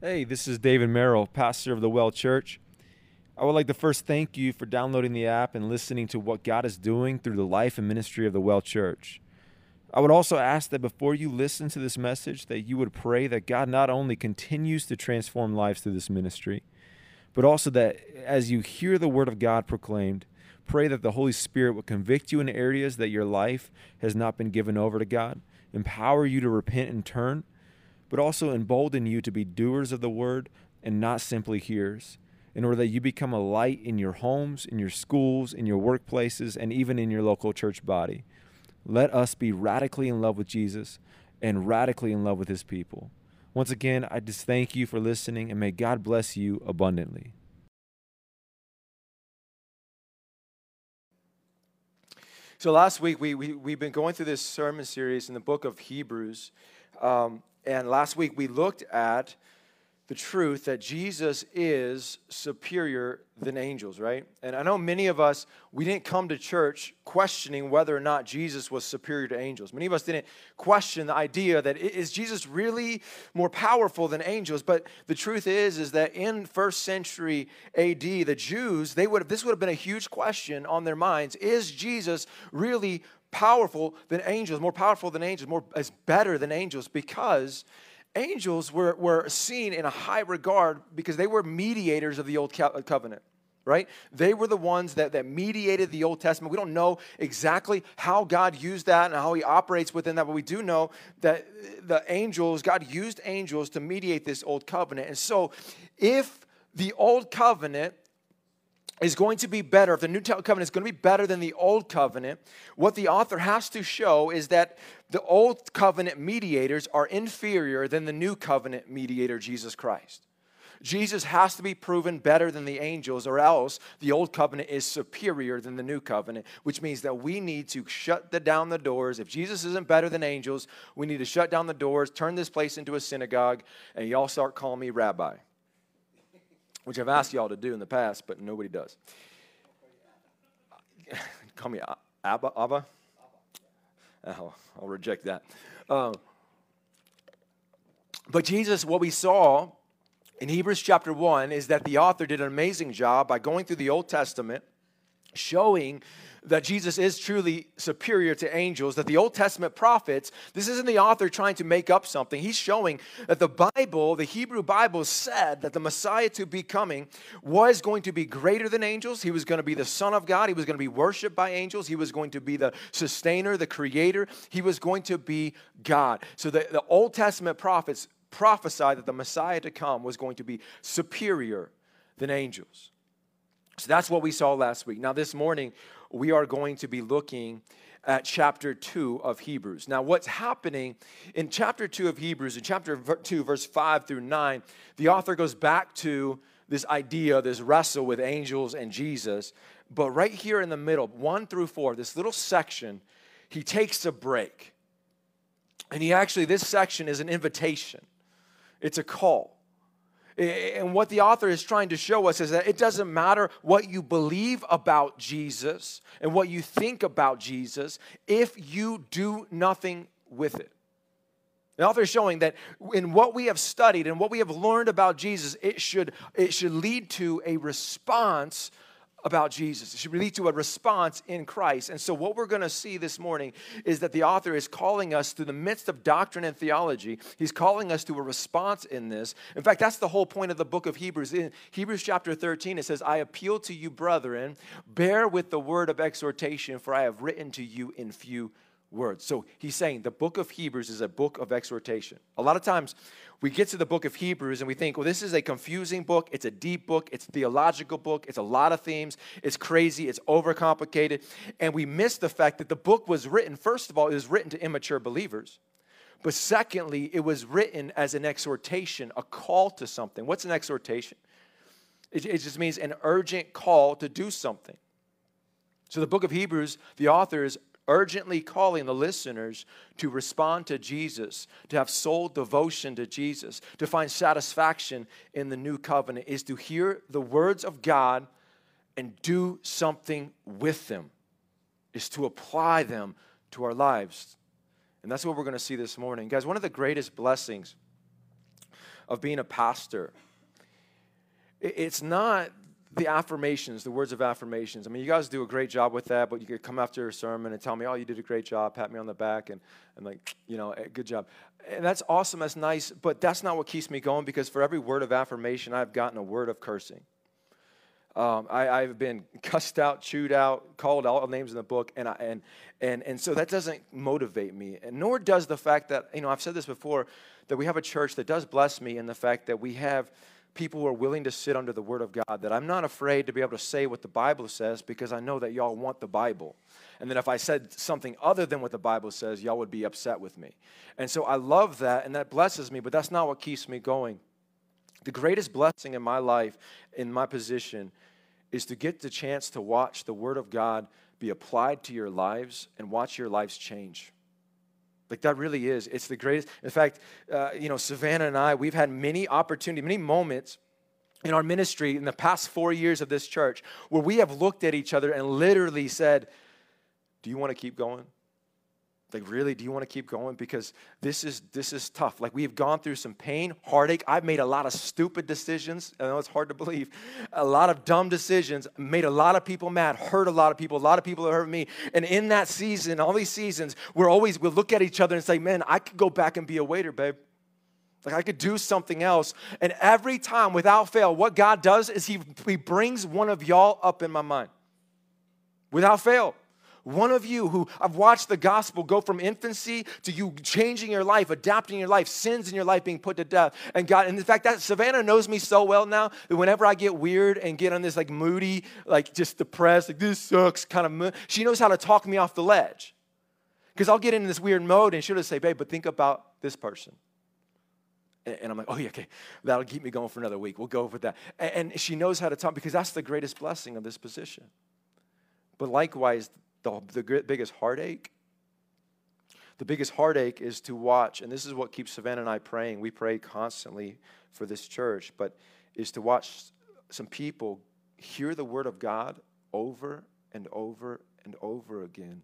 Hey, this is David Merrill, pastor of the Well Church. I would like to first thank you for downloading the app and listening to what God is doing through the life and ministry of the Well Church. I would also ask that before you listen to this message that you would pray that God not only continues to transform lives through this ministry, but also that as you hear the word of God proclaimed, pray that the Holy Spirit will convict you in areas that your life has not been given over to God, empower you to repent and turn but also embolden you to be doers of the word and not simply hearers, in order that you become a light in your homes, in your schools, in your workplaces, and even in your local church body. Let us be radically in love with Jesus and radically in love with his people. Once again, I just thank you for listening and may God bless you abundantly. So last week we, we we've been going through this sermon series in the book of Hebrews, um, and last week we looked at the truth that Jesus is superior than angels, right? And I know many of us, we didn't come to church questioning whether or not Jesus was superior to angels. Many of us didn't question the idea that is Jesus really more powerful than angels? But the truth is, is that in first century AD, the Jews, they would have, this would have been a huge question on their minds. Is Jesus really powerful than angels, more powerful than angels, more as better than angels because angels were, were seen in a high regard because they were mediators of the old covenant right? They were the ones that, that mediated the Old Testament. We don't know exactly how God used that and how he operates within that, but we do know that the angels, God used angels to mediate this Old Covenant. And so if the Old Covenant is going to be better, if the new covenant is going to be better than the old covenant, what the author has to show is that the old covenant mediators are inferior than the new covenant mediator, Jesus Christ. Jesus has to be proven better than the angels, or else the old covenant is superior than the new covenant, which means that we need to shut the, down the doors. If Jesus isn't better than angels, we need to shut down the doors, turn this place into a synagogue, and y'all start calling me rabbi which I've asked y'all to do in the past, but nobody does. Call me Abba. Abba. Oh, I'll reject that. Uh, but Jesus, what we saw in Hebrews chapter 1 is that the author did an amazing job by going through the Old Testament, showing that Jesus is truly superior to angels, that the Old Testament prophets, this isn't the author trying to make up something. He's showing that the Bible, the Hebrew Bible, said that the Messiah to be coming was going to be greater than angels. He was going to be the Son of God. He was going to be worshiped by angels. He was going to be the sustainer, the creator. He was going to be God. So the, the Old Testament prophets prophesied that the Messiah to come was going to be superior than angels. So that's what we saw last week. Now, this morning, we are going to be looking at chapter 2 of Hebrews. Now, what's happening in chapter 2 of Hebrews, in chapter 2, verse 5 through 9, the author goes back to this idea, this wrestle with angels and Jesus. But right here in the middle, 1 through 4, this little section, he takes a break. And he actually, this section is an invitation, it's a call. And what the author is trying to show us is that it doesn't matter what you believe about Jesus and what you think about Jesus if you do nothing with it. The author is showing that in what we have studied and what we have learned about Jesus, it should, it should lead to a response about Jesus. It should lead to a response in Christ. And so, what we're going to see this morning is that the author is calling us through the midst of doctrine and theology. He's calling us to a response in this. In fact, that's the whole point of the book of Hebrews. In Hebrews chapter 13, it says, I appeal to you, brethren, bear with the word of exhortation, for I have written to you in few words. So he's saying the book of Hebrews is a book of exhortation. A lot of times we get to the book of Hebrews and we think, well, this is a confusing book. It's a deep book. It's theological book. It's a lot of themes. It's crazy. It's overcomplicated. And we miss the fact that the book was written, first of all, it was written to immature believers. But secondly, it was written as an exhortation, a call to something. What's an exhortation? It, it just means an urgent call to do something. So the book of Hebrews, the author is urgently calling the listeners to respond to Jesus, to have sole devotion to Jesus, to find satisfaction in the new covenant, is to hear the words of God and do something with them, is to apply them to our lives. And that's what we're going to see this morning. Guys, one of the greatest blessings of being a pastor, it's not the affirmations, the words of affirmations. I mean, you guys do a great job with that, but you could come after a sermon and tell me, oh, you did a great job, pat me on the back, and, and like, you know, eh, good job. And that's awesome, that's nice, but that's not what keeps me going because for every word of affirmation, I've gotten a word of cursing. Um, I, have been cussed out, chewed out, called all names in the book, and, I, and, and, and so that doesn't motivate me. And nor does the fact that, you know, I've said this before, that we have a church that does bless me in the fact that we have people who are willing to sit under the Word of God, that I'm not afraid to be able to say what the Bible says because I know that y'all want the Bible. And then if I said something other than what the Bible says, y'all would be upset with me. And so I love that, and that blesses me, but that's not what keeps me going. The greatest blessing in my life, in my position, is to get the chance to watch the Word of God be applied to your lives and watch your lives change. Like that really is. It's the greatest. In fact, uh, you know, Savannah and I, we've had many opportunities, many moments in our ministry in the past four years of this church where we have looked at each other and literally said, Do you want to keep going? Like really do you want to keep going? Because this is this is tough. Like we've gone through some pain heartache. I've made a lot of stupid decisions. I know it's hard to believe. A lot of dumb decisions made a lot of people mad hurt a lot of people a lot of people have hurt me. And in that season all these seasons we're always we'll look at each other and say man i could go back and be a waiter babe. Like I could do something else. And every time, without fail, what God does is He, he brings one of y'all up in my mind. Without fail. One of you who I've watched the gospel go from infancy to you changing your life, adapting your life, sins in your life being put to death. And God, and in fact, that Savannah knows me so well now that whenever I get weird and get on this like moody, like just depressed, like this sucks kind of, mood, she knows how to talk me off the ledge. Because I'll get into this weird mode and she'll just say, babe, but think about this person. And I'm like, oh, yeah, okay, that'll keep me going for another week. We'll go with that. And she knows how to talk because that's the greatest blessing of this position. But likewise, the, the biggest heartache? The biggest heartache is to watch, and this is what keeps Savannah and I praying. We pray constantly for this church, but is to watch some people hear the word of God over and over and over again,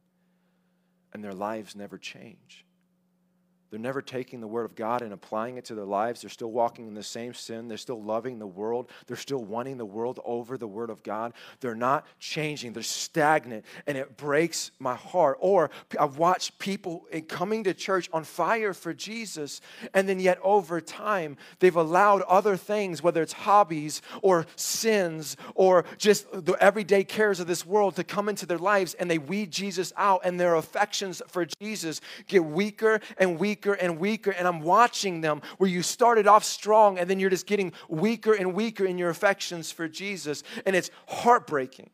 and their lives never change. They're never taking the word of God and applying it to their lives. They're still walking in the same sin. They're still loving the world. They're still wanting the world over the word of God. They're not changing. They're stagnant. And it breaks my heart. Or I've watched people coming to church on fire for Jesus. And then yet over time, they've allowed other things, whether it's hobbies or sins or just the everyday cares of this world, to come into their lives. And they weed Jesus out. And their affections for Jesus get weaker and weaker weaker and weaker. And I'm watching them where you started off strong and then you're just getting weaker and weaker in your affections for Jesus. And it's heartbreaking.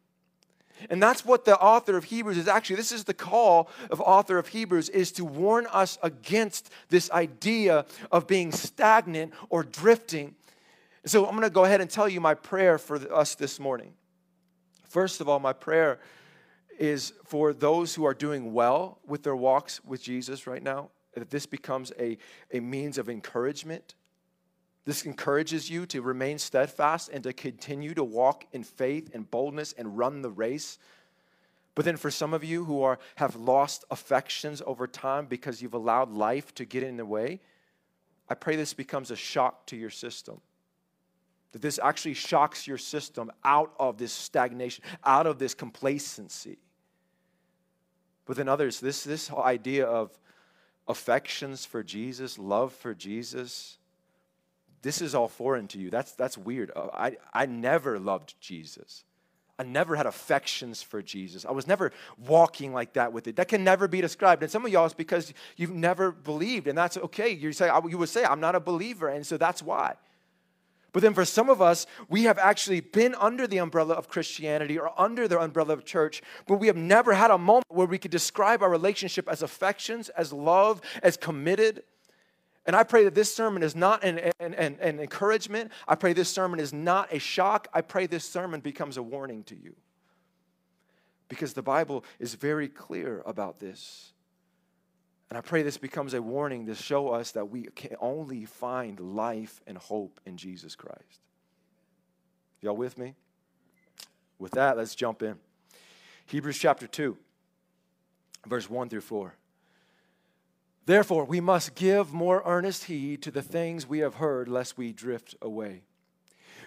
And that's what the author of Hebrews is actually, this is the call of author of Hebrews, is to warn us against this idea of being stagnant or drifting. So I'm going to go ahead and tell you my prayer for us this morning. First of all, my prayer is for those who are doing well with their walks with Jesus right now that this becomes a, a means of encouragement. This encourages you to remain steadfast and to continue to walk in faith and boldness and run the race. But then for some of you who are have lost affections over time because you've allowed life to get in the way, I pray this becomes a shock to your system. That this actually shocks your system out of this stagnation, out of this complacency. But then others, this, this idea of affections for Jesus, love for Jesus, this is all foreign to you. That's, that's weird. Uh, I, I never loved Jesus. I never had affections for Jesus. I was never walking like that with it. That can never be described. And some of y'all, it's because you've never believed, and that's okay. You say, you would say, I'm not a believer, and so that's why. But then for some of us, we have actually been under the umbrella of Christianity or under the umbrella of church, but we have never had a moment where we could describe our relationship as affections, as love, as committed. And I pray that this sermon is not an, an, an, encouragement. I pray this sermon is not a shock. I pray this sermon becomes a warning to you. Because the Bible is very clear about this. And I pray this becomes a warning to show us that we can only find life and hope in Jesus Christ. Y'all with me? With that, let's jump in. Hebrews chapter 2, verse 1 through 4. Therefore, we must give more earnest heed to the things we have heard, lest we drift away.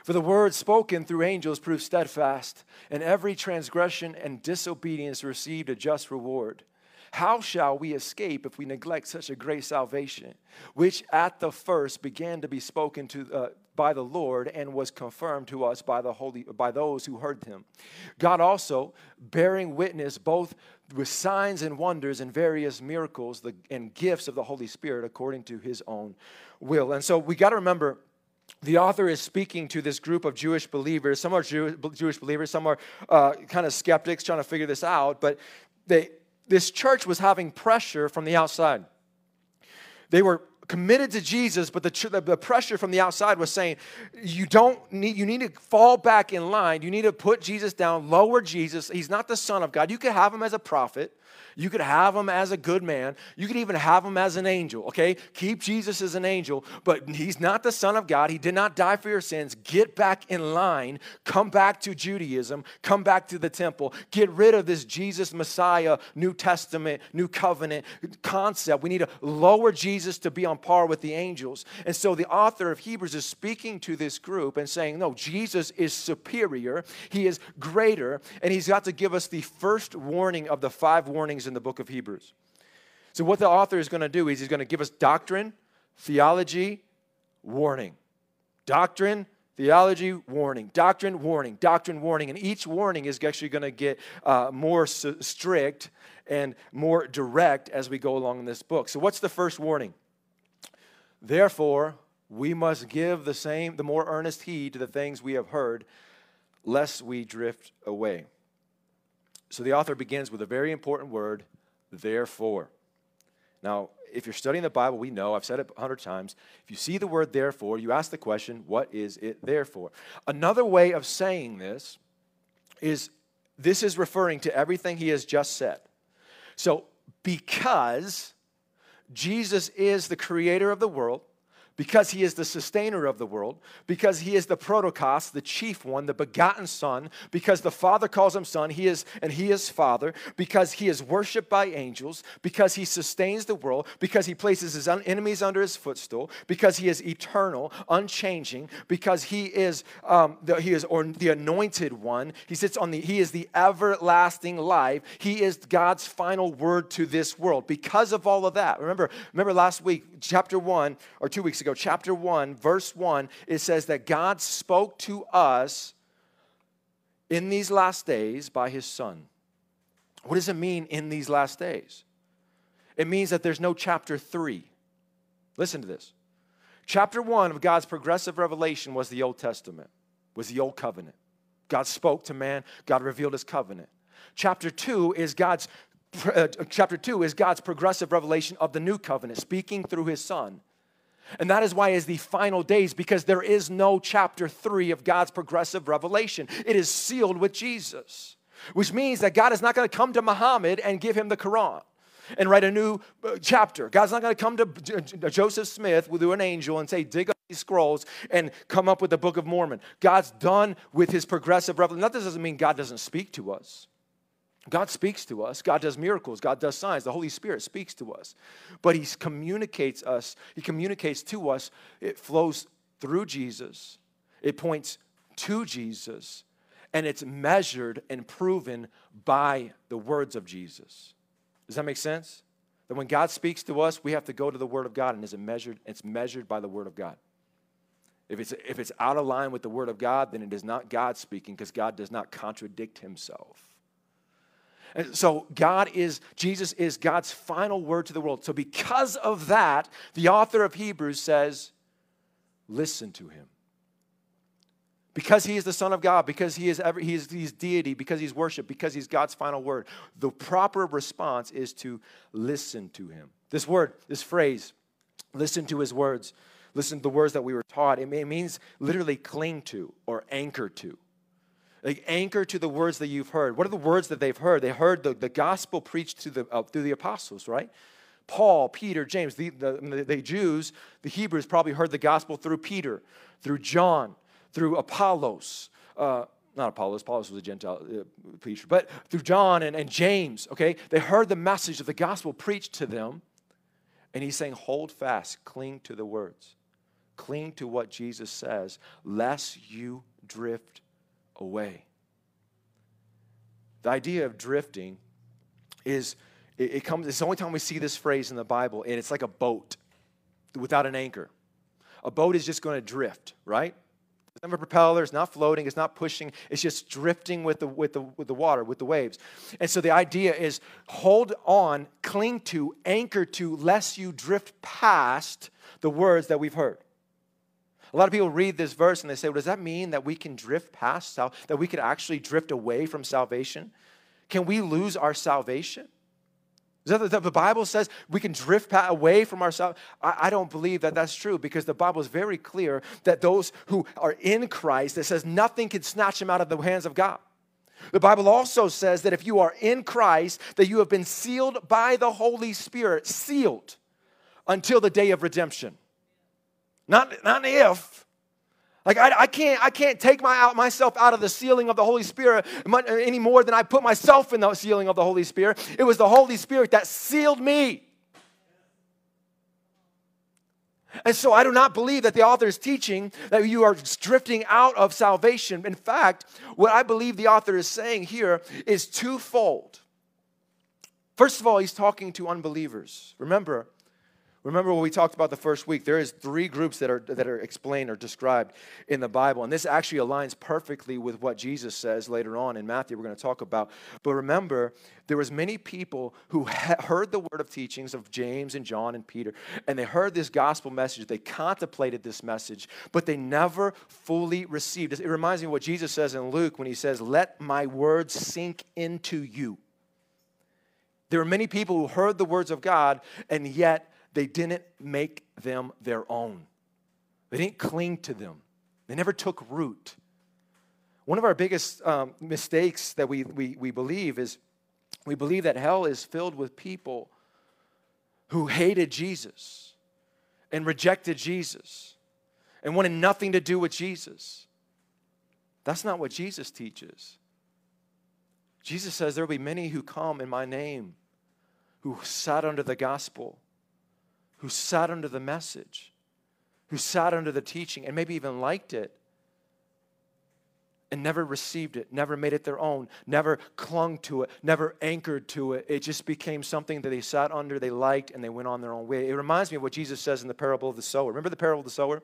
For the word spoken through angels proved steadfast, and every transgression and disobedience received a just reward. How shall we escape if we neglect such a great salvation, which at the first began to be spoken to uh, by the Lord and was confirmed to us by the holy by those who heard him? God also bearing witness both with signs and wonders and various miracles the, and gifts of the Holy Spirit according to his own will. And so we got to remember the author is speaking to this group of Jewish believers. Some are Jew, Jewish believers, some are uh, kind of skeptics trying to figure this out, but they this church was having pressure from the outside. They were committed to Jesus, but the, the pressure from the outside was saying, you don't need, you need to fall back in line. You need to put Jesus down, lower Jesus. He's not the Son of God. You could have him as a prophet. You could have him as a good man. You could even have him as an angel, okay? Keep Jesus as an angel, but he's not the Son of God. He did not die for your sins. Get back in line. Come back to Judaism. Come back to the temple. Get rid of this Jesus Messiah, New Testament, New Covenant concept. We need to lower Jesus to be on par with the angels. And so the author of Hebrews is speaking to this group and saying, no, Jesus is superior. He is greater. And he's got to give us the first warning of the five warnings in the book of Hebrews. So, what the author is going to do is he's going to give us doctrine, theology, warning. Doctrine, theology, warning. Doctrine, warning. Doctrine, warning. And each warning is actually going to get uh, more strict and more direct as we go along in this book. So, what's the first warning? Therefore, we must give the same, the more earnest heed to the things we have heard, lest we drift away. So the author begins with a very important word, therefore. Now, if you're studying the Bible, we know, I've said it a hundred times, if you see the word therefore, you ask the question, what is it there for? Another way of saying this is this is referring to everything he has just said. So, because Jesus is the creator of the world, because he is the sustainer of the world, because he is the protokos, the chief one, the begotten son, because the Father calls him son, he is and he is Father, because he is worshiped by angels, because he sustains the world, because he places his enemies under his footstool, because he is eternal, unchanging, because he is um, the, he is or the anointed one. He sits on the he is the everlasting life. He is God's final word to this world. Because of all of that, remember remember last week, chapter one or two weeks ago, chapter 1, verse 1, it says that God spoke to us in these last days by his Son. What does it mean in these last days? It means that there's no chapter 3. Listen to this. Chapter 1 of God's progressive revelation was the Old Testament, was the Old Covenant. God spoke to man, God revealed his covenant. Chapter 2 is God's uh, chapter 2 is God's progressive revelation of the new covenant, speaking through his son. And that is why is the final days because there is no chapter 3 of God's progressive revelation. It is sealed with Jesus. Which means that God is not going to come to Muhammad and give him the Quran and write a new uh, chapter. God's not going to come to Joseph Smith with an angel and say, dig up these scrolls and come up with the Book of Mormon. God's done with his progressive revelation. That doesn't mean God doesn't speak to us. God speaks to us. God does miracles. God does signs. The Holy Spirit speaks to us. But he communicates us. He communicates to us. It flows through Jesus. It points to Jesus. And it's measured and proven by the words of Jesus. Does that make sense? That when God speaks to us, we have to go to the Word of God and is it measured? It's measured by the Word of God. If it's, if it's out of line with the Word of God, then it is not God speaking because God does not contradict himself. And so God is, Jesus is God's final word to the world. So because of that, the author of Hebrews says, listen to him. Because he is the Son of God, because he is, every, he is he's deity, because he's worship, because he's God's final word, the proper response is to listen to him. This word, this phrase, listen to his words, listen to the words that we were taught, it means literally cling to or anchor to. Like anchor to the words that you've heard. What are the words that they've heard? They heard the, the gospel preached to the, uh, through the apostles, right? Paul, Peter, James, the, the, the Jews, the Hebrews probably heard the gospel through Peter, through John, through Apollos. Uh, not Apollos, Apollos was a Gentile uh, preacher, but through John and, and James, okay? They heard the message of the gospel preached to them. And he's saying, hold fast, cling to the words, cling to what Jesus says, lest you drift away. The idea of drifting is it, it comes, it's the only time we see this phrase in the Bible, and it's like a boat without an anchor. A boat is just going to drift, right? It's not a propeller, it's not floating, it's not pushing, it's just drifting with the, with, the, with the water, with the waves. And so the idea is hold on, cling to, anchor to, lest you drift past the words that we've heard. A lot of people read this verse and they say, well, does that mean that we can drift past, that we could actually drift away from salvation? Can we lose our salvation? Is that the Bible says we can drift away from ourselves? I don't believe that that's true because the Bible is very clear that those who are in Christ, it says nothing can snatch them out of the hands of God. The Bible also says that if you are in Christ, that you have been sealed by the Holy Spirit, sealed until the day of redemption. Not, not if, like I, I, can't, I can't take my, out, myself out of the sealing of the Holy Spirit any more than I put myself in the sealing of the Holy Spirit. It was the Holy Spirit that sealed me. And so I do not believe that the author is teaching that you are drifting out of salvation. In fact, what I believe the author is saying here is twofold. First of all, he's talking to unbelievers. Remember, Remember what we talked about the first week? There is three groups that are that are explained or described in the Bible, and this actually aligns perfectly with what Jesus says later on in Matthew. We're going to talk about. But remember, there was many people who heard the word of teachings of James and John and Peter, and they heard this gospel message. They contemplated this message, but they never fully received it. It reminds me of what Jesus says in Luke when he says, "Let my words sink into you." There are many people who heard the words of God, and yet they didn't make them their own. They didn't cling to them. They never took root. One of our biggest um, mistakes that we, we, we believe is we believe that hell is filled with people who hated Jesus and rejected Jesus and wanted nothing to do with Jesus. That's not what Jesus teaches. Jesus says there will be many who come in my name who sat under the gospel who sat under the message, who sat under the teaching, and maybe even liked it, and never received it, never made it their own, never clung to it, never anchored to it. It just became something that they sat under, they liked, and they went on their own way. It reminds me of what Jesus says in the parable of the sower. Remember the parable of the sower?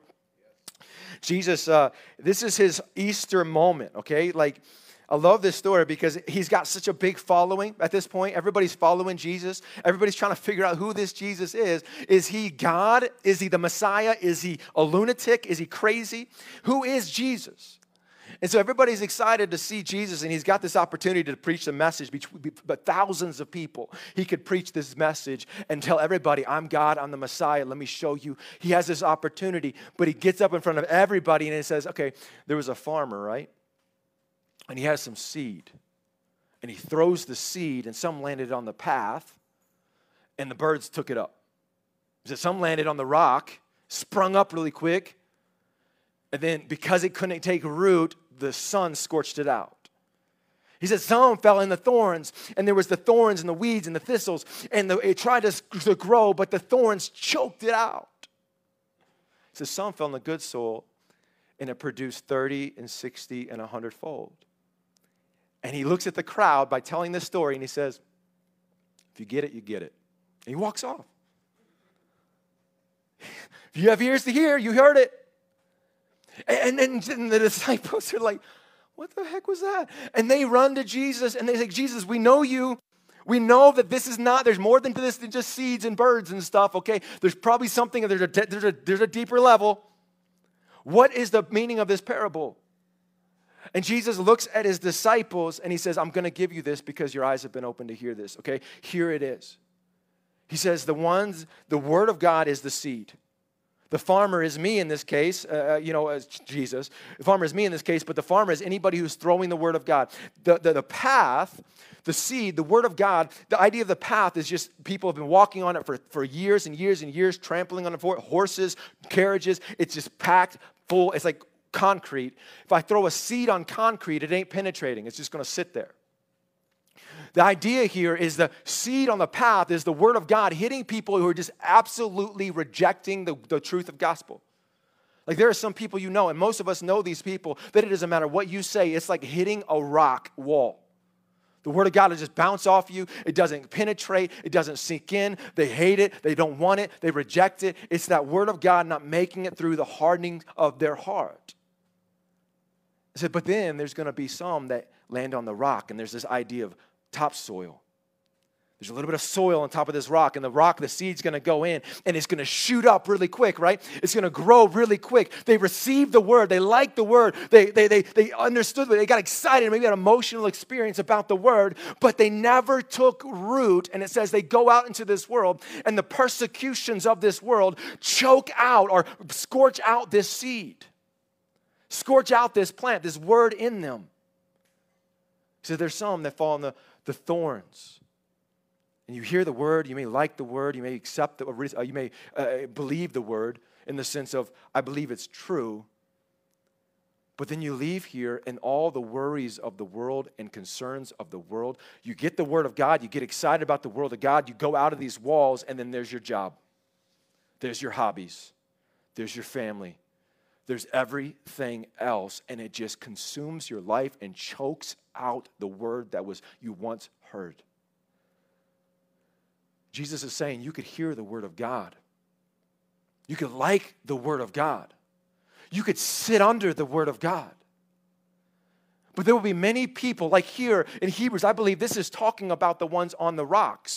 Jesus, uh, this is his Easter moment, okay? Like, I love this story because he's got such a big following at this point. Everybody's following Jesus. Everybody's trying to figure out who this Jesus is. Is he God? Is he the Messiah? Is he a lunatic? Is he crazy? Who is Jesus? And so everybody's excited to see Jesus, and he's got this opportunity to preach the message, but thousands of people. He could preach this message and tell everybody, I'm God, I'm the Messiah, let me show you. He has this opportunity, but he gets up in front of everybody and he says, Okay, there was a farmer, right? And he has some seed. And he throws the seed, and some landed on the path, and the birds took it up. So some landed on the rock, sprung up really quick, and then because it couldn't take root, the sun scorched it out. He said some fell in the thorns, and there was the thorns and the weeds and the thistles, and the, it tried to, to grow, but the thorns choked it out. He says some fell in the good soil, and it produced 30 and 60 and 100 fold. And he looks at the crowd by telling this story and he says, If you get it, you get it. And he walks off. if you have ears to hear, you heard it. And then the disciples are like, What the heck was that? And they run to Jesus and they say, Jesus, we know you. We know that this is not, there's more than this than just seeds and birds and stuff, okay? There's probably something, there's a, there's a, there's a deeper level. What is the meaning of this parable? And Jesus looks at his disciples and he says, I'm going to give you this because your eyes have been opened to hear this. Okay, here it is. He says, The ones, the word of God is the seed. The farmer is me in this case, uh, uh, you know, as Jesus. The farmer is me in this case, but the farmer is anybody who's throwing the word of God. The, the, the path, the seed, the word of God, the idea of the path is just people have been walking on it for, for years and years and years, trampling on it for horses, carriages. It's just packed full. It's like concrete. If I throw a seed on concrete, it ain't penetrating, it's just gonna sit there. The idea here is the seed on the path is the word of God hitting people who are just absolutely rejecting the, the truth of gospel. Like there are some people you know, and most of us know these people, that it doesn't matter what you say, it's like hitting a rock wall. The word of God will just bounce off you. It doesn't penetrate. It doesn't sink in. They hate it. They don't want it. They reject it. It's that word of God not making it through the hardening of their heart. I said, but then there's going to be some that land on the rock, and there's this idea of topsoil. There's a little bit of soil on top of this rock, and the rock, the seed's gonna go in, and it's gonna shoot up really quick, right? It's gonna grow really quick. They received the word, they liked the word, they, they, they, they understood it, they got excited, maybe had an emotional experience about the word, but they never took root. And it says they go out into this world, and the persecutions of this world choke out or scorch out this seed, scorch out this plant, this word in them. So there's some that fall on the, the thorns and you hear the word, you may like the word, you may accept the, uh, you may uh, believe the word in the sense of, I believe it's true. But then you leave here and all the worries of the world and concerns of the world. You get the word of God, you get excited about the world of God, you go out of these walls, and then there's your job, there's your hobbies, there's your family, there's everything else, and it just consumes your life and chokes out the word that was you once heard. Jesus is saying you could hear the word of God. You could like the word of God. You could sit under the word of God. But there will be many people, like here in Hebrews, I believe this is talking about the ones on the rocks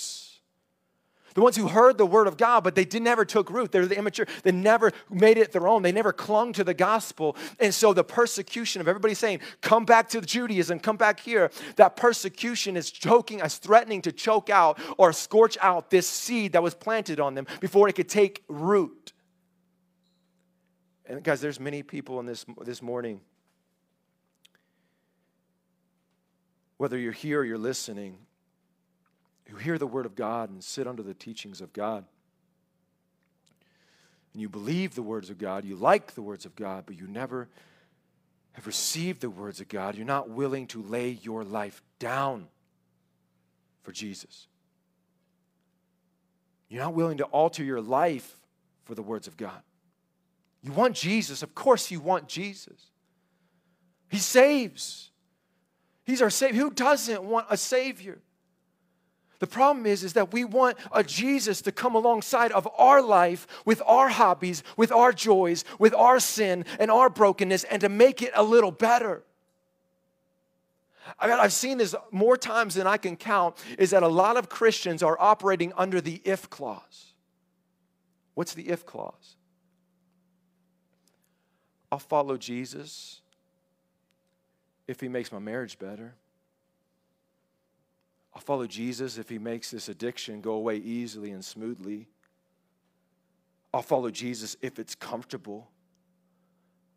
the ones who heard the word of God, but they did, never took root. They're the immature. They never made it their own. They never clung to the gospel. And so the persecution of everybody saying, come back to Judaism, come back here, that persecution is choking, is threatening to choke out or scorch out this seed that was planted on them before it could take root. And guys, there's many people in this, this morning, whether you're here or you're listening, who hear the word of God and sit under the teachings of God. And you believe the words of God, you like the words of God, but you never have received the words of God. You're not willing to lay your life down for Jesus. You're not willing to alter your life for the words of God. You want Jesus. Of course, you want Jesus. He saves. He's our Savior. Who doesn't want a Savior? The problem is, is that we want a Jesus to come alongside of our life with our hobbies, with our joys, with our sin and our brokenness, and to make it a little better. I mean, I've seen this more times than I can count, is that a lot of Christians are operating under the if clause. What's the if clause? I'll follow Jesus if he makes my marriage better. I'll follow Jesus if he makes this addiction go away easily and smoothly. I'll follow Jesus if it's comfortable.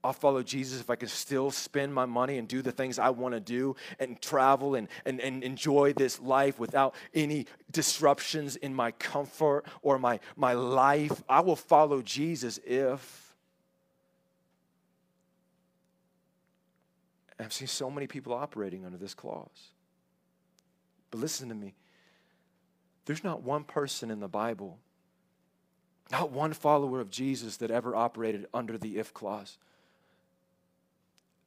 I'll follow Jesus if I can still spend my money and do the things I want to do and travel and, and, and enjoy this life without any disruptions in my comfort or my, my life. I will follow Jesus if. I've seen so many people operating under this clause. But listen to me. There's not one person in the Bible, not one follower of Jesus that ever operated under the if clause.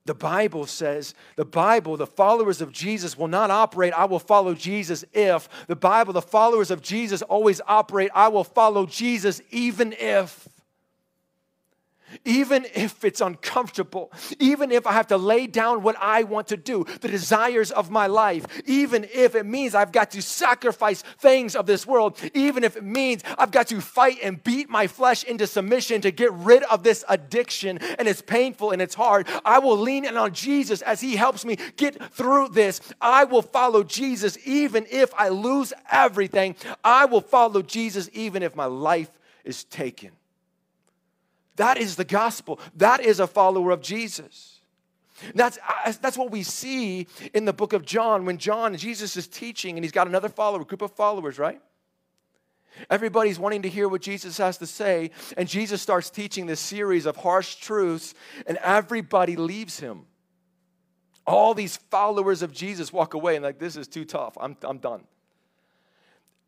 The Bible says, the Bible, the followers of Jesus will not operate, I will follow Jesus if. The Bible, the followers of Jesus always operate, I will follow Jesus even if even if it's uncomfortable, even if I have to lay down what I want to do, the desires of my life, even if it means I've got to sacrifice things of this world, even if it means I've got to fight and beat my flesh into submission to get rid of this addiction and it's painful and it's hard, I will lean in on Jesus as He helps me get through this. I will follow Jesus even if I lose everything. I will follow Jesus even if my life is taken. That is the gospel. That is a follower of Jesus. That's, that's what we see in the book of John when John, Jesus is teaching and he's got another follower, a group of followers, right? Everybody's wanting to hear what Jesus has to say, and Jesus starts teaching this series of harsh truths, and everybody leaves him. All these followers of Jesus walk away and like, this is too tough. I'm, I'm done.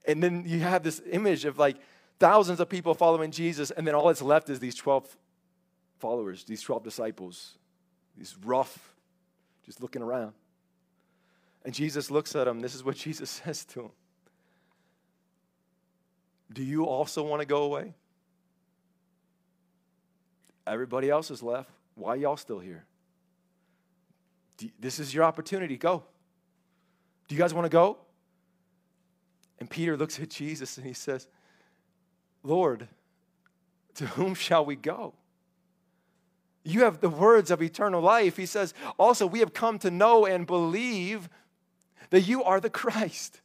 And then you have this image of like thousands of people following Jesus, and then all that's left is these 12 followers, these 12 disciples, these rough, just looking around. And Jesus looks at them. This is what Jesus says to them Do you also want to go away? Everybody else is left. Why y'all still here? This is your opportunity. Go. Do you guys want to go? And Peter looks at Jesus and he says, Lord, to whom shall we go? You have the words of eternal life. He says, also, we have come to know and believe that you are the Christ.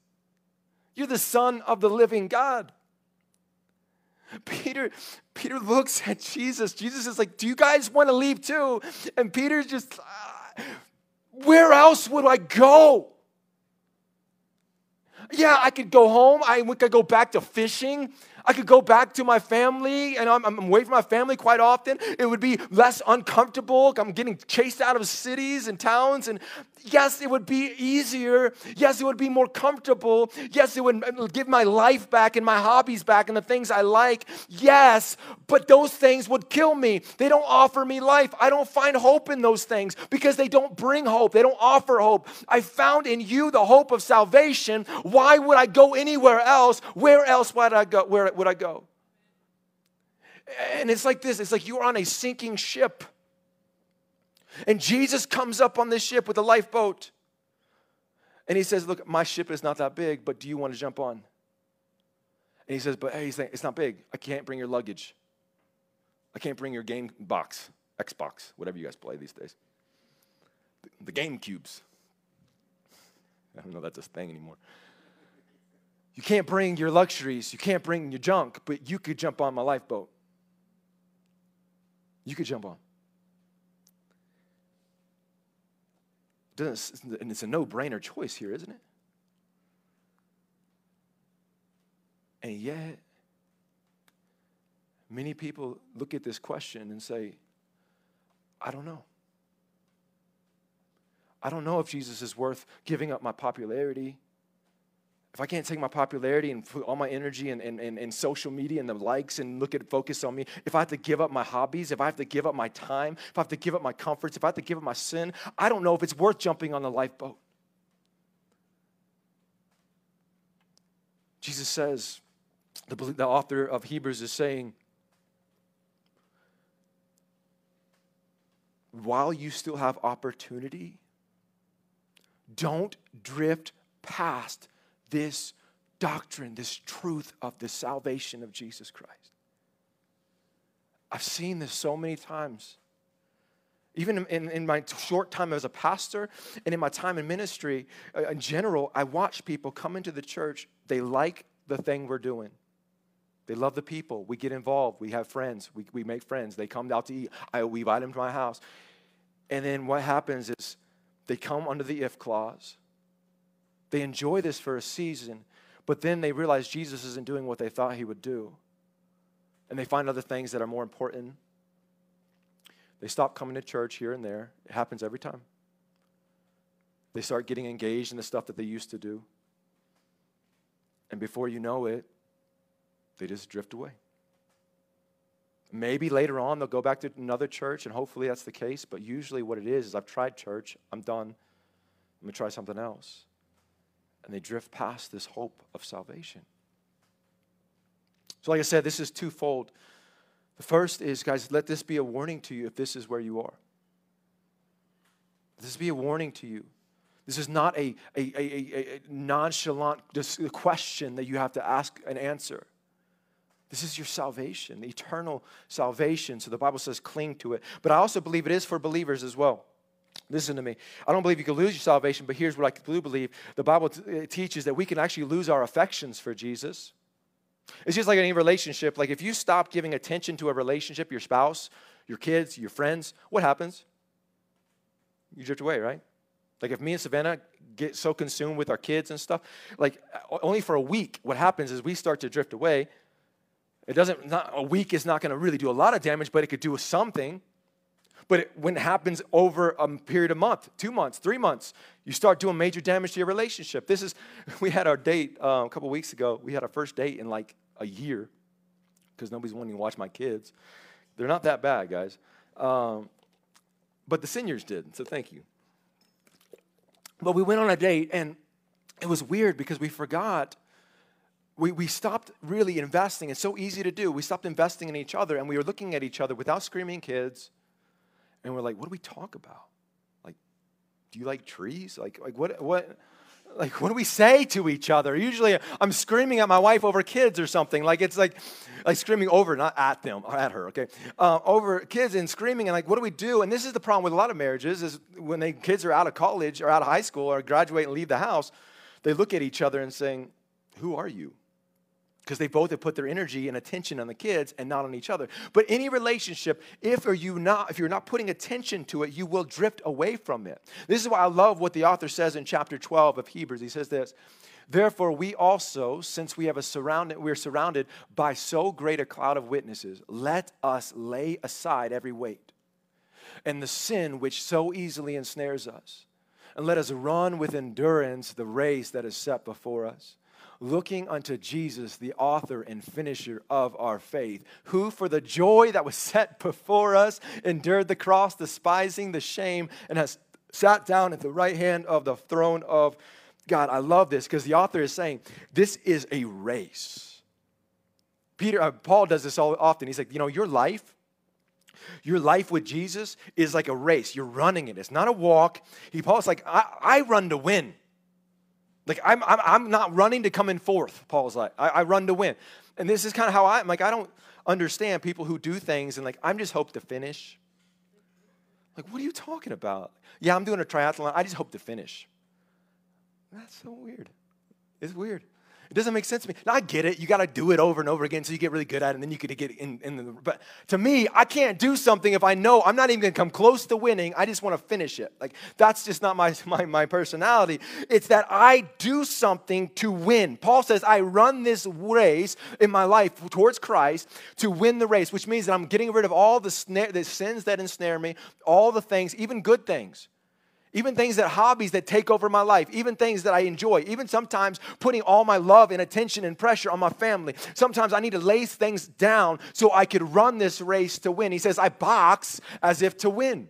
You're the Son of the living God. Peter, Peter looks at Jesus. Jesus is like, Do you guys want to leave too? And Peter's just, uh, Where else would I go? Yeah, I could go home. I could go back to fishing. I could go back to my family, and I'm, I'm away from my family quite often. It would be less uncomfortable. I'm getting chased out of cities and towns, and yes, it would be easier. Yes, it would be more comfortable. Yes, it would give my life back and my hobbies back and the things I like. Yes, but those things would kill me. They don't offer me life. I don't find hope in those things because they don't bring hope. They don't offer hope. I found in you the hope of salvation. Why would I go anywhere else? Where else would I go? Where would I go? And it's like this it's like you're on a sinking ship. And Jesus comes up on this ship with a lifeboat. And he says, Look, my ship is not that big, but do you want to jump on? And he says, But hey, it's not big. I can't bring your luggage. I can't bring your game box, Xbox, whatever you guys play these days. The game cubes. I don't know that's a thing anymore. You can't bring your luxuries, you can't bring your junk, but you could jump on my lifeboat. You could jump on. And it's a no brainer choice here, isn't it? And yet, many people look at this question and say, I don't know. I don't know if Jesus is worth giving up my popularity if I can't take my popularity and put all my energy and, and, and, and, social media and the likes and look at focus on me, if I have to give up my hobbies, if I have to give up my time, if I have to give up my comforts, if I have to give up my sin, I don't know if it's worth jumping on the lifeboat. Jesus says, the, the author of Hebrews is saying, while you still have opportunity, don't drift past this doctrine, this truth of the salvation of Jesus Christ. I've seen this so many times. Even in, in my short time as a pastor and in my time in ministry uh, in general, I watch people come into the church. They like the thing we're doing. They love the people. We get involved. We have friends. We, we make friends. They come out to eat. I, we invite them to my house. And then what happens is they come under the if clause they enjoy this for a season, but then they realize Jesus isn't doing what they thought he would do. And they find other things that are more important. They stop coming to church here and there. It happens every time. They start getting engaged in the stuff that they used to do. And before you know it, they just drift away. Maybe later on they'll go back to another church, and hopefully that's the case. But usually, what it is is I've tried church, I'm done. I'm to try something else and they drift past this hope of salvation. So, like I said, this is twofold. The first is, guys, let this be a warning to you if this is where you are. This be a warning to you. This is not a, a, a, a, nonchalant question that you have to ask and answer. This is your salvation, the eternal salvation. So the Bible says cling to it. But I also believe it is for believers as well. Listen to me. I don't believe you can lose your salvation, but here's what I do believe. The Bible t- teaches that we can actually lose our affections for Jesus. It's just like any relationship. Like if you stop giving attention to a relationship, your spouse, your kids, your friends, what happens? You drift away, right? Like if me and Savannah get so consumed with our kids and stuff, like only for a week, what happens is we start to drift away. It doesn't, not, a week is not going to really do a lot of damage, but it could do something. But it, when it happens over a period of month, two months, three months, you start doing major damage to your relationship. This is, we had our date uh, a couple weeks ago. We had our first date in like a year because nobody's wanting to watch my kids. They're not that bad, guys. Um, but the seniors did, so thank you. But we went on a date, and it was weird because we forgot. We, we stopped really investing. It's so easy to do. We stopped investing in each other, and we were looking at each other without screaming kids and we're like, what do we talk about? Like, do you like trees? Like, like what, what, like, what do we say to each other? Usually I'm screaming at my wife over kids or something. Like, it's like, like screaming over, not at them, or at her, okay? Uh, over kids and screaming and like, what do we do? And this is the problem with a lot of marriages is when they kids are out of college or out of high school or graduate and leave the house, they look at each other and saying, who are you? Because they both have put their energy and attention on the kids and not on each other. But any relationship, if are you not, if you're not putting attention to it, you will drift away from it. This is why I love what the author says in chapter 12 of Hebrews. He says this. Therefore, we also, since we have a surrounded, we're surrounded by so great a cloud of witnesses, let us lay aside every weight and the sin which so easily ensnares us. And let us run with endurance the race that is set before us looking unto Jesus, the author and finisher of our faith, who for the joy that was set before us endured the cross, despising the shame, and has sat down at the right hand of the throne of God. I love this because the author is saying this is a race. Peter, uh, Paul does this all often. He's like, you know, your life, your life with Jesus is like a race. You're running it. It's not a walk. He Paul's like, I, I run to win. Like, I'm, I'm, I'm not running to come in fourth, Paul's like. I, I run to win. And this is kind of how I'm like, I don't understand people who do things and like, I'm just hope to finish. Like, what are you talking about? Yeah, I'm doing a triathlon. I just hope to finish. That's so weird. It's weird. It doesn't make sense to me. Now, I get it. You got to do it over and over again so you get really good at it, and then you could get in, in the. But to me, I can't do something if I know I'm not even going to come close to winning. I just want to finish it. Like, that's just not my, my, my personality. It's that I do something to win. Paul says, I run this race in my life towards Christ to win the race, which means that I'm getting rid of all the, snare, the sins that ensnare me, all the things, even good things even things that hobbies that take over my life, even things that I enjoy, even sometimes putting all my love and attention and pressure on my family. Sometimes I need to lay things down so I could run this race to win. He says, I box as if to win.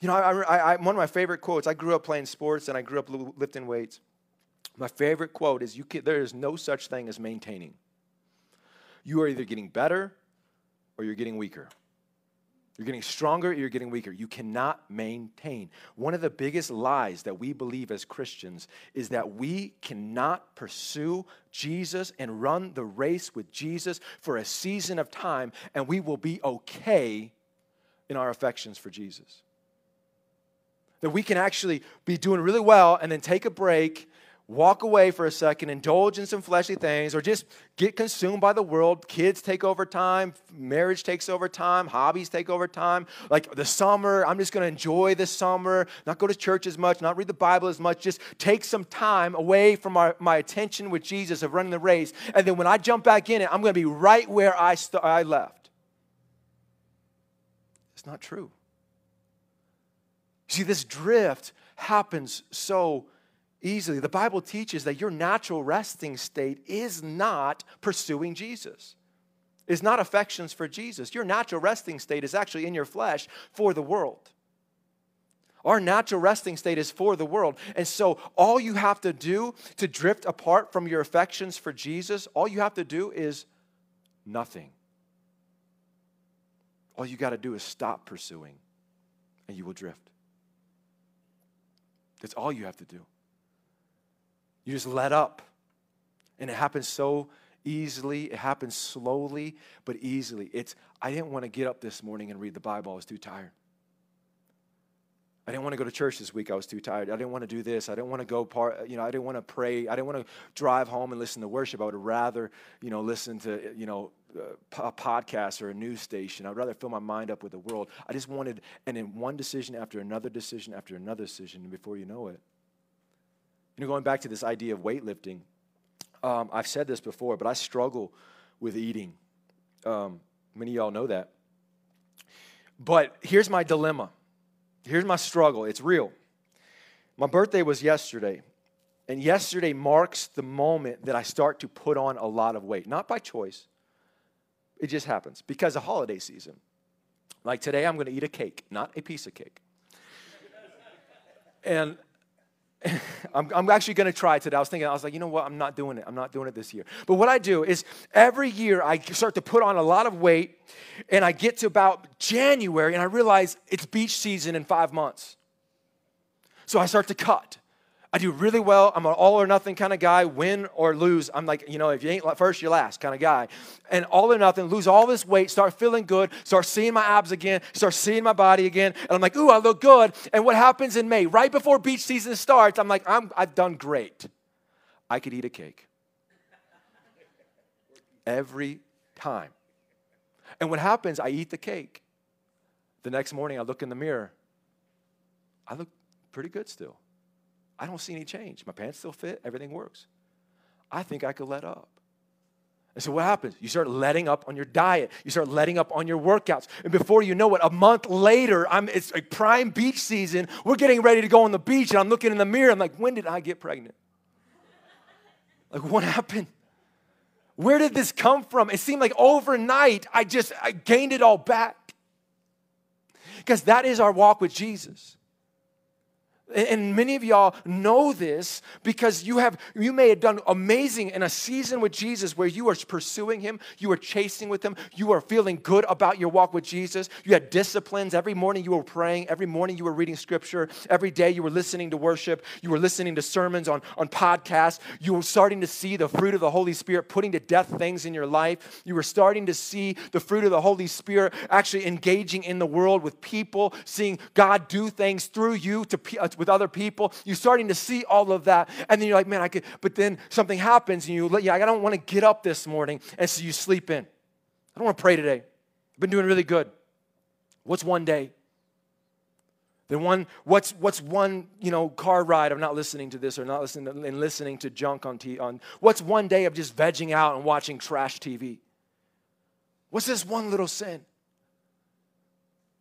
You know, I, I, I, one of my favorite quotes, I grew up playing sports and I grew up lifting weights. My favorite quote is, you can, There is no such thing as maintaining. You are either getting better or you're getting weaker. You're getting stronger, you're getting weaker. You cannot maintain. One of the biggest lies that we believe as Christians is that we cannot pursue Jesus and run the race with Jesus for a season of time and we will be okay in our affections for Jesus. That we can actually be doing really well and then take a break walk away for a second, indulge in some fleshly things, or just get consumed by the world. Kids take over time, marriage takes over time, hobbies take over time. Like the summer, I'm just going to enjoy the summer, not go to church as much, not read the Bible as much, just take some time away from our, my attention with Jesus of running the race. And then when I jump back in it, I'm going to be right where I, st- I left. It's not true. See, this drift happens so easily. The Bible teaches that your natural resting state is not pursuing Jesus, is not affections for Jesus. Your natural resting state is actually in your flesh for the world. Our natural resting state is for the world. And so, all you have to do to drift apart from your affections for Jesus, all you have to do is nothing. All you got to do is stop pursuing, and you will drift. That's all you have to do. You just let up. And it happens so easily. It happens slowly, but easily. It's, I didn't want to get up this morning and read the Bible. I was too tired. I didn't want to go to church this week. I was too tired. I didn't want to do this. I didn't want to go part, you know, I didn't want to pray. I didn't want to drive home and listen to worship. I would rather, you know, listen to, you know, uh, a podcast or a news station. I'd rather fill my mind up with the world. I just wanted, and in one decision after another decision after another decision, and before you know it, you know, going back to this idea of weightlifting, um, I've said this before, but I struggle with eating. Um, many of y'all know that. But here's my dilemma. Here's my struggle. It's real. My birthday was yesterday. And yesterday marks the moment that I start to put on a lot of weight, not by choice. It just happens because of holiday season. Like today, I'm going to eat a cake, not a piece of cake. and I'm, I'm, actually going to try today. I was thinking, I was like, you know what? I'm not doing it. I'm not doing it this year. But what I do is every year I start to put on a lot of weight, and I get to about January, and I realize it's beach season in five months. So I start to cut. I do really well. I'm an all or nothing kind of guy, win or lose. I'm like, you know, if you ain't first, you're last kind of guy. And all or nothing, lose all this weight, start feeling good, start seeing my abs again, start seeing my body again. And I'm like, ooh, I look good. And what happens in May, right before beach season starts, I'm like, I'm, I've done great. I could eat a cake. Every time. And what happens, I eat the cake. The next morning, I look in the mirror. I look pretty good still. I don't see any change. My pants still fit, everything works. I think I could let up. And so what happens? You start letting up on your diet. You start letting up on your workouts. And before you know it, a month later, I'm it's a prime beach season. We're getting ready to go on the beach, and I'm looking in the mirror. I'm like, when did I get pregnant? Like, what happened? Where did this come from? It seemed like overnight I just I gained it all back. Because that is our walk with Jesus. And many of y'all know this because you have you may have done amazing in a season with Jesus where you are pursuing him, you are chasing with him, you are feeling good about your walk with Jesus. You had disciplines. Every morning you were praying, every morning you were reading scripture, every day you were listening to worship, you were listening to sermons on, on podcasts, you were starting to see the fruit of the Holy Spirit putting to death things in your life. You were starting to see the fruit of the Holy Spirit actually engaging in the world with people, seeing God do things through you to uh, with other people. You're starting to see all of that. And then you're like, man, I could, but then something happens and you, let yeah, I don't want to get up this morning. And so you sleep in. I don't want to pray today. I've been doing really good. What's one day? Then one, what's what's one you know car ride of not listening to this or not listening to, and listening to junk on t on what's one day of just vegging out and watching trash TV? What's this one little sin?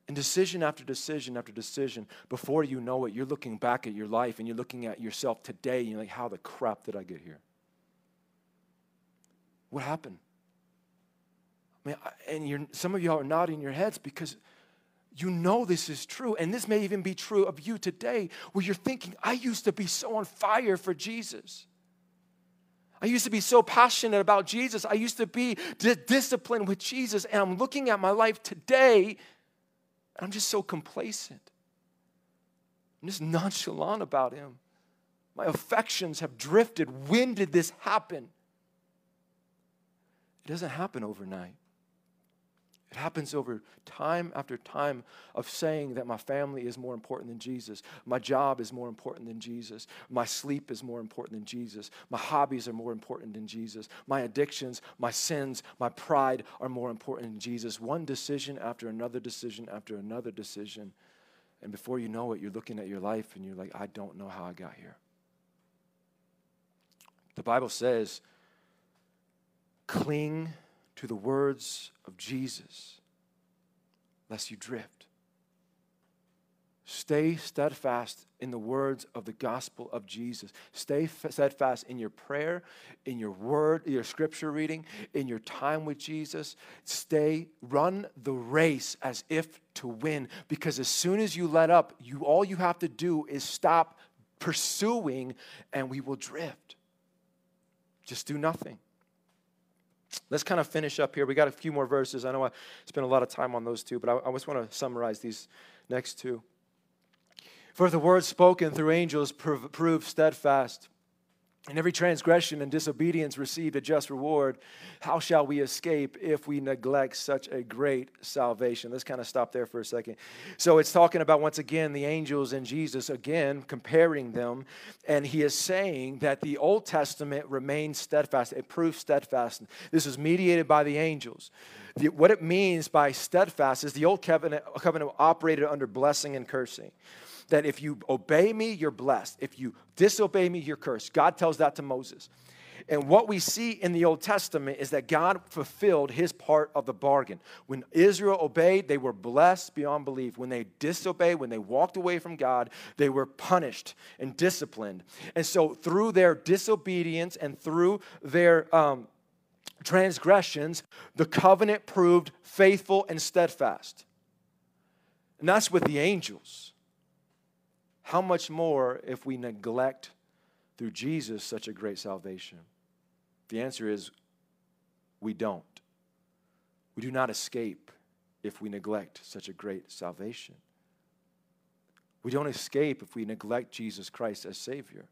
And decision after decision after decision, before you know it, you're looking back at your life and you're looking at yourself today and you're like, how the crap did I get here? What happened? I mean, and some of y'all are nodding your heads because you know this is true. And this may even be true of you today, where you're thinking, I used to be so on fire for Jesus. I used to be so passionate about Jesus. I used to be disciplined with Jesus. And I'm looking at my life today I'm just so complacent. I'm just nonchalant about him. My affections have drifted. When did this happen? It doesn't happen overnight. It happens over time after time of saying that my family is more important than Jesus. My job is more important than Jesus. My sleep is more important than Jesus. My hobbies are more important than Jesus. My addictions, my sins, my pride are more important than Jesus. One decision after another decision after another decision. And before you know it, you're looking at your life and you're like, I don't know how I got here. The Bible says, cling to the words of Jesus, lest you drift. Stay steadfast in the words of the gospel of Jesus. Stay steadfast in your prayer, in your word, your scripture reading, in your time with Jesus. Stay, run the race as if to win. Because as soon as you let up, you all you have to do is stop pursuing, and we will drift. Just do nothing. Let's kind of finish up here. We got a few more verses. I know I spent a lot of time on those two, but I, I just want to summarize these next two. For the word spoken through angels prove, prove steadfast and every transgression and disobedience received a just reward. How shall we escape if we neglect such a great salvation? Let's kind of stop there for a second. So it's talking about, once again, the angels and Jesus, again, comparing them. And he is saying that the Old Testament remains steadfast, it proves steadfast. This is mediated by the angels. The, what it means by steadfast is the Old covenant, covenant operated under blessing and cursing that if you obey me, you're blessed. If you disobey me, you're cursed. God tells that to Moses. And what we see in the Old Testament is that God fulfilled his part of the bargain. When Israel obeyed, they were blessed beyond belief. When they disobeyed, when they walked away from God, they were punished and disciplined. And so, through their disobedience and through their um, transgressions, the covenant proved faithful and steadfast. And that's with the angels. How much more if we neglect through Jesus such a great salvation? The answer is we don't. We do not escape if we neglect such a great salvation. We don't escape if we neglect Jesus Christ as Savior.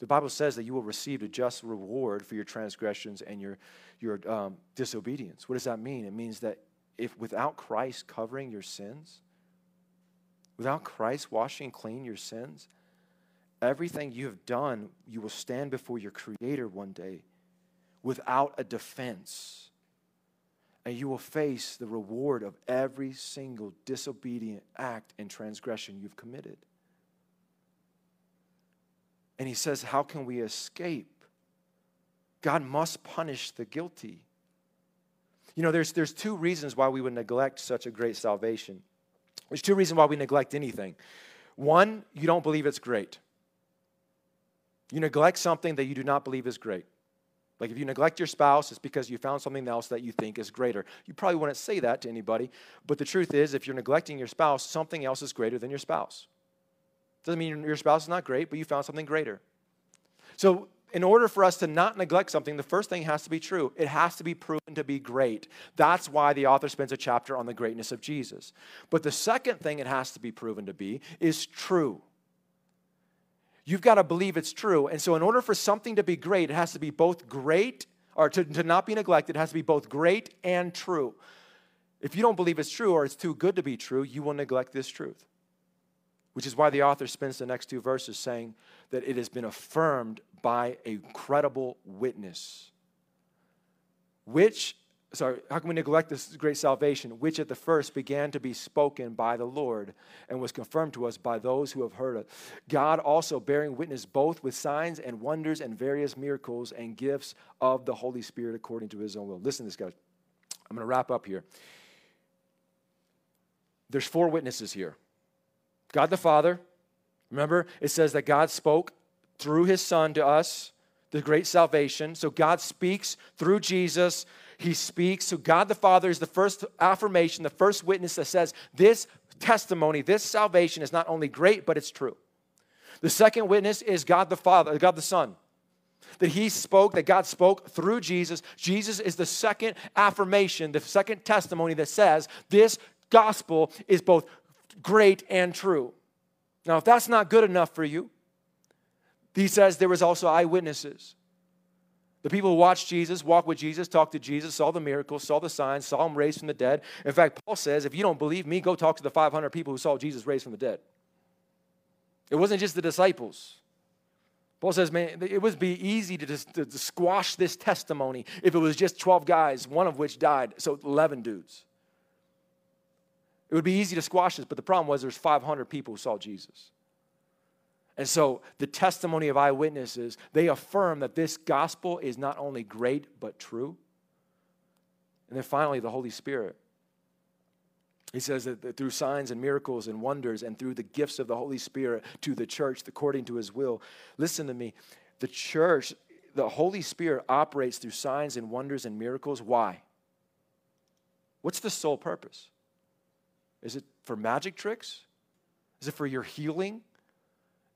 The Bible says that you will receive a just reward for your transgressions and your, your um, disobedience. What does that mean? It means that if without Christ covering your sins, without Christ washing clean your sins, everything you have done, you will stand before your Creator one day without a defense. And you will face the reward of every single disobedient act and transgression you've committed. And he says, How can we escape? God must punish the guilty. You know, there's, there's two reasons why we would neglect such a great salvation. There's two reasons why we neglect anything. One, you don't believe it's great. You neglect something that you do not believe is great. Like if you neglect your spouse, it's because you found something else that you think is greater. You probably wouldn't say that to anybody, but the truth is, if you're neglecting your spouse, something else is greater than your spouse. Doesn't mean your spouse is not great, but you found something greater. So, in order for us to not neglect something, the first thing has to be true. It has to be proven to be great. That's why the author spends a chapter on the greatness of Jesus. But the second thing it has to be proven to be is true. You've got to believe it's true. And so, in order for something to be great, it has to be both great, or to, to not be neglected, it has to be both great and true. If you don't believe it's true or it's too good to be true, you will neglect this truth. Which is why the author spends the next two verses saying that it has been affirmed by a credible witness. Which, sorry, how can we neglect this great salvation? Which at the first began to be spoken by the Lord and was confirmed to us by those who have heard it. God also bearing witness both with signs and wonders and various miracles and gifts of the Holy Spirit according to his own will. Listen to this, guys. I'm going to wrap up here. There's four witnesses here. God the Father, remember, it says that God spoke through his Son to us, the great salvation. So God speaks through Jesus. He speaks. So God the Father is the first affirmation, the first witness that says this testimony, this salvation is not only great, but it's true. The second witness is God the Father, God the Son. That he spoke, that God spoke through Jesus. Jesus is the second affirmation, the second testimony that says this gospel is both great and true. Now, if that's not good enough for you, he says there was also eyewitnesses. The people who watched Jesus, walked with Jesus, talked to Jesus, saw the miracles, saw the signs, saw him raised from the dead. In fact, Paul says, if you don't believe me, go talk to the 500 people who saw Jesus raised from the dead. It wasn't just the disciples. Paul says, man, it would be easy to, just, to, to squash this testimony if it was just 12 guys, one of which died, so 11 dudes. It would be easy to squash this, but the problem was there's 500 people who saw Jesus. And so the testimony of eyewitnesses, they affirm that this gospel is not only great, but true. And then finally, the Holy Spirit. He says that through signs and miracles and wonders and through the gifts of the Holy Spirit to the church according to his will. Listen to me. The church, the Holy Spirit operates through signs and wonders and miracles. Why? What's the sole purpose? Is it for magic tricks? Is it for your healing?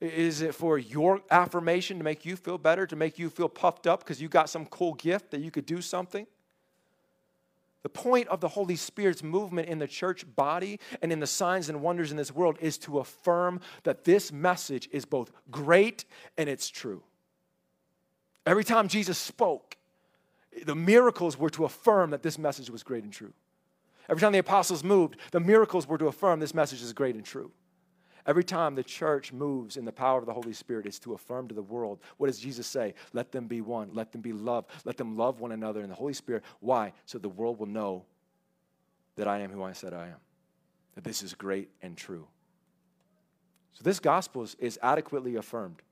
Is it for your affirmation to make you feel better, to make you feel puffed up because you got some cool gift that you could do something? The point of the Holy Spirit's movement in the church body and in the signs and wonders in this world is to affirm that this message is both great and it's true. Every time Jesus spoke, the miracles were to affirm that this message was great and true. Every time the apostles moved, the miracles were to affirm this message is great and true. Every time the church moves in the power of the Holy Spirit, it's to affirm to the world. What does Jesus say? Let them be one. Let them be loved. Let them love one another in the Holy Spirit. Why? So the world will know that I am who I said I am. That this is great and true. So this gospel is, is adequately affirmed.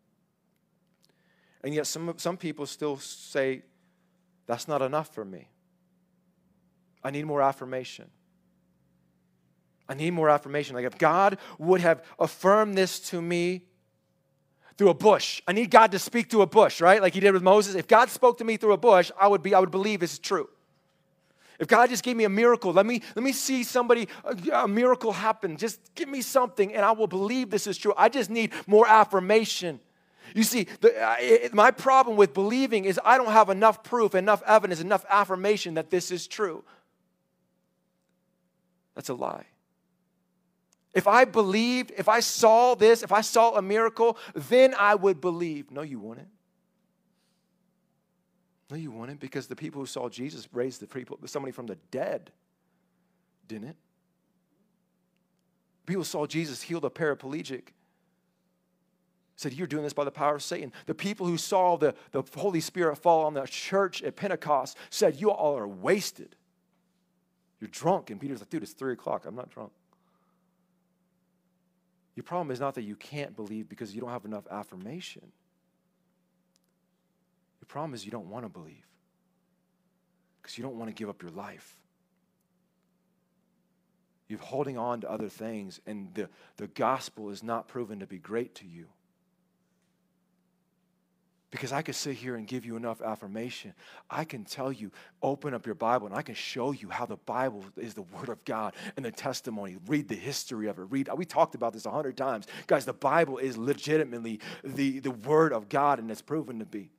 And yet, some, some people still say, that's not enough for me. I need more affirmation. I need more affirmation. Like if God would have affirmed this to me through a bush, I need God to speak through a bush, right? Like he did with Moses. If God spoke to me through a bush, I would be, I would believe is true. If God just gave me a miracle, let me, let me see somebody, a, a miracle happen. Just give me something and I will believe this is true. I just need more affirmation. You see, the, uh, it, my problem with believing is I don't have enough proof, enough evidence, enough affirmation that this is true. That's a lie. If I believed, if I saw this, if I saw a miracle, then I would believe. No, you wouldn't. No, you wouldn't, because the people who saw Jesus raised the people, somebody from the dead, didn't? People saw Jesus heal the paraplegic. Said, You're doing this by the power of Satan. The people who saw the, the Holy Spirit fall on the church at Pentecost said, You all are wasted. You're drunk. And Peter's like, Dude, it's three o'clock. I'm not drunk. Your problem is not that you can't believe because you don't have enough affirmation. Your problem is you don't want to believe because you don't want to give up your life. You're holding on to other things, and the, the gospel is not proven to be great to you. Because I could sit here and give you enough affirmation. I can tell you, open up your Bible, and I can show you how the Bible is the Word of God and the testimony. Read the history of it. Read. We talked about this a hundred times, guys. The Bible is legitimately the, the Word of God, and it's proven to be.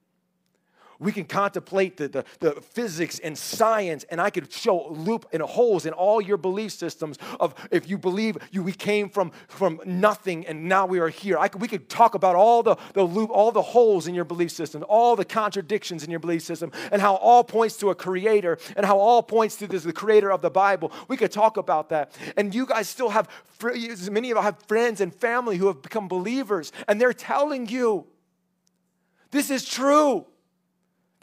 We can contemplate the, the, the, physics and science, and I could show loop and holes in all your belief systems of if you believe you we came from, from nothing and now we are here. I could, we could talk about all the, the loop, all the holes in your belief system, all the contradictions in your belief system, and how all points to a creator and how all points to this, the creator of the Bible. We could talk about that. And you guys still have, many of you have friends and family who have become believers, and they're telling you this is true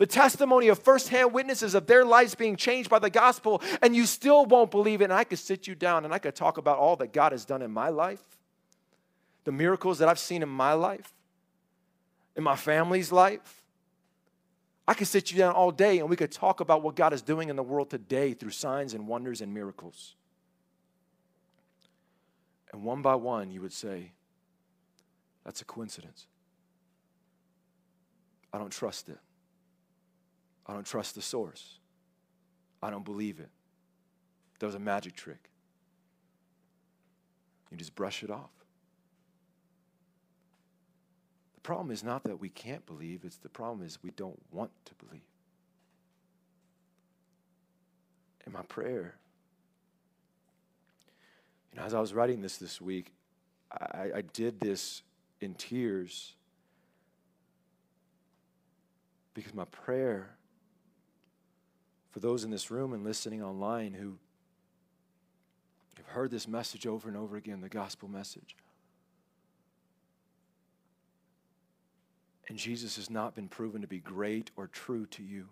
the testimony of firsthand witnesses of their lives being changed by the gospel, and you still won't believe it. And I could sit you down and I could talk about all that God has done in my life, the miracles that I've seen in my life, in my family's life. I could sit you down all day and we could talk about what God is doing in the world today through signs and wonders and miracles. And one by one, you would say, That's a coincidence. I don't trust it. I don't trust the source. I don't believe it. That was a magic trick. You just brush it off. The problem is not that we can't believe, it's the problem is we don't want to believe. In my prayer, you know, as I was writing this this week, I, I did this in tears because my prayer for those in this room and listening online who have heard this message over and over again, the gospel message. And Jesus has not been proven to be great or true to you.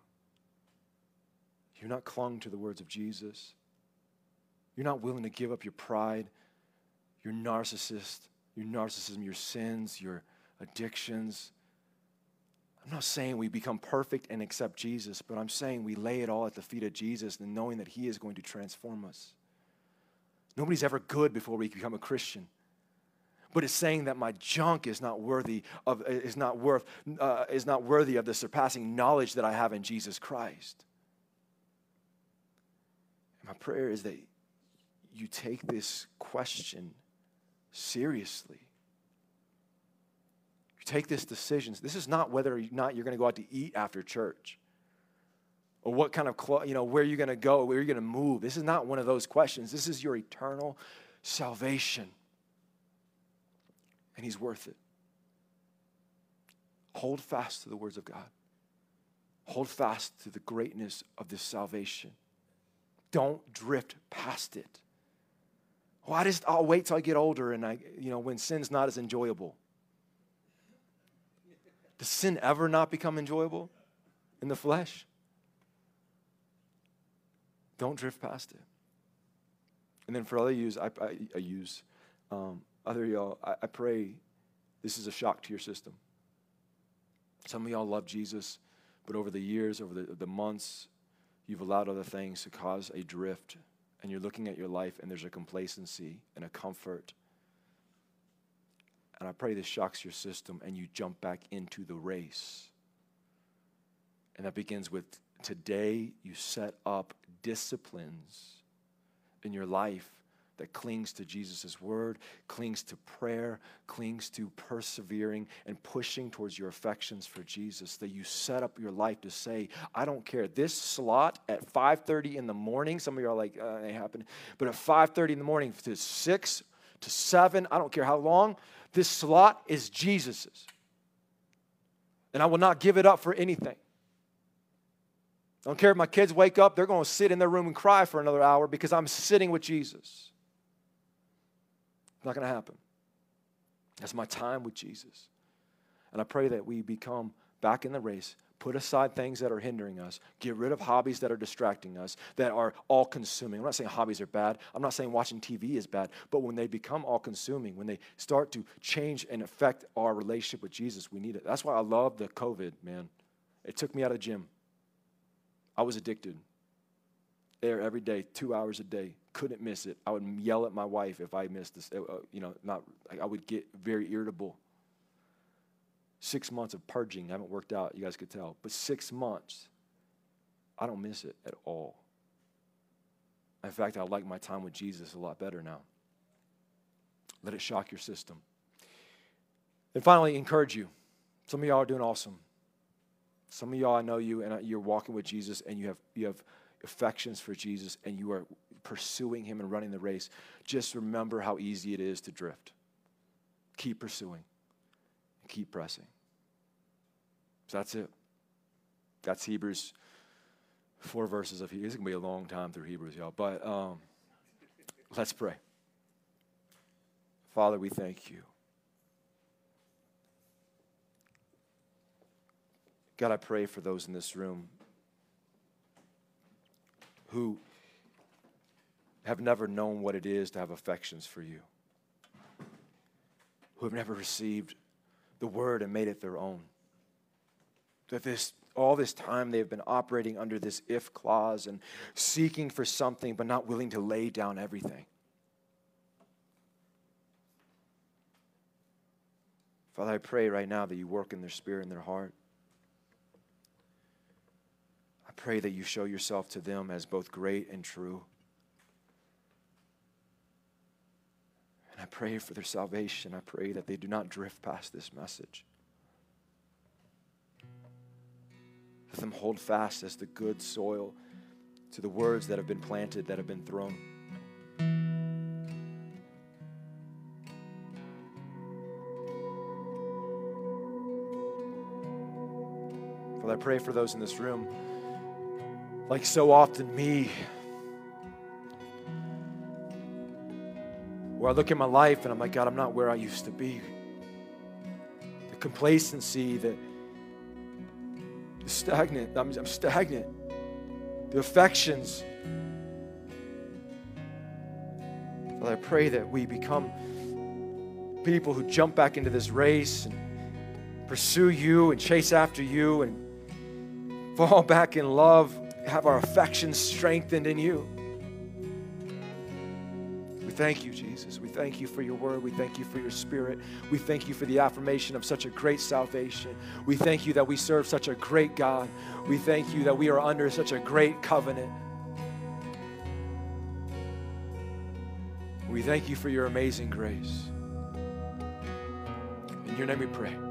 You're not clung to the words of Jesus. You're not willing to give up your pride, your narcissist, your narcissism, your sins, your addictions, I'm not saying we become perfect and accept Jesus, but I'm saying we lay it all at the feet of Jesus and knowing that He is going to transform us. Nobody's ever good before we become a Christian. But it's saying that my junk is not worthy of is not worth uh, is not worthy of the surpassing knowledge that I have in Jesus Christ. And my prayer is that you take this question seriously take this decision. This is not whether or not you're going to go out to eat after church or what kind of, you know, where you're going to go, where you're going to move. This is not one of those questions. This is your eternal salvation. And He's worth it. Hold fast to the words of God. Hold fast to the greatness of this salvation. Don't drift past it. Well, I just I'll wait till I get older and I, you know, when sin's not as enjoyable. Does sin ever not become enjoyable in the flesh? Don't drift past it. And then for other use, I, I, I use um, other y'all, I, I pray this is a shock to your system. Some of y'all love Jesus, but over the years, over the, the months, you've allowed other things to cause a drift. And you're looking at your life, and there's a complacency and a comfort. And I pray this shocks your system and you jump back into the race. And that begins with today you set up disciplines in your life that clings to Jesus' word, clings to prayer, clings to persevering and pushing towards your affections for Jesus, that you set up your life to say, I don't care. This slot at 5:30 in the morning, some of you are like, uh, it happened, but at 5:30 in the morning to 6 to 7, I don't care how long, this slot is Jesus's. And I will not give it up for anything. I don't care if my kids wake up, they're going to sit in their room and cry for another hour because I'm sitting with Jesus. It's not going to happen. That's my time with Jesus. And I pray that we become back in the race, put aside things that are hindering us, get rid of hobbies that are distracting us, that are all consuming. I'm not saying hobbies are bad. I'm not saying watching TV is bad. But when they become all consuming, when they start to change and affect our relationship with Jesus, we need it. That's why I love the COVID, man. It took me out of the gym. I was addicted. There every day, two hours a day. Couldn't miss it. I would yell at my wife if I missed this. Uh, you know, not. I would get very irritable. Six months of purging. I haven't worked out. You guys could tell, but six months. I don't miss it at all. In fact, I like my time with Jesus a lot better now. Let it shock your system. And finally, encourage you. Some of y'all are doing awesome. Some of y'all, I know you, and you're walking with Jesus, and you have you have affections for Jesus, and you are pursuing Him and running the race. Just remember how easy it is to drift. Keep pursuing, keep pressing. So that's it. That's Hebrews. Four verses of Hebrews. It's gonna be a long time through Hebrews, y'all. But um, let's pray. Father, we thank you. God, I pray for those in this room who have never known what it is to have affections for you, who have never received the word and made it their own. That this all this time they've been operating under this if clause and seeking for something but not willing to lay down everything. Father, I pray right now that you work in their spirit and their heart. I pray that you show yourself to them as both great and true. And I pray for their salvation. I pray that they do not drift past this message. Let them hold fast as the good soil to the words that have been planted, that have been thrown. Father, I pray for those in this room like so often me, where I look at my life and I'm like, God, I'm not where I used to be. The complacency, the, the stagnant, I'm, I'm stagnant. The affections. Father, I pray that we become people who jump back into this race and pursue you and chase after you and fall back in love have our affections strengthened in you. Thank you, Jesus. We thank you for your word. We thank you for your spirit. We thank you for the affirmation of such a great salvation. We thank you that we serve such a great God. We thank you that we are under such a great covenant. We thank you for your amazing grace. In your name we pray.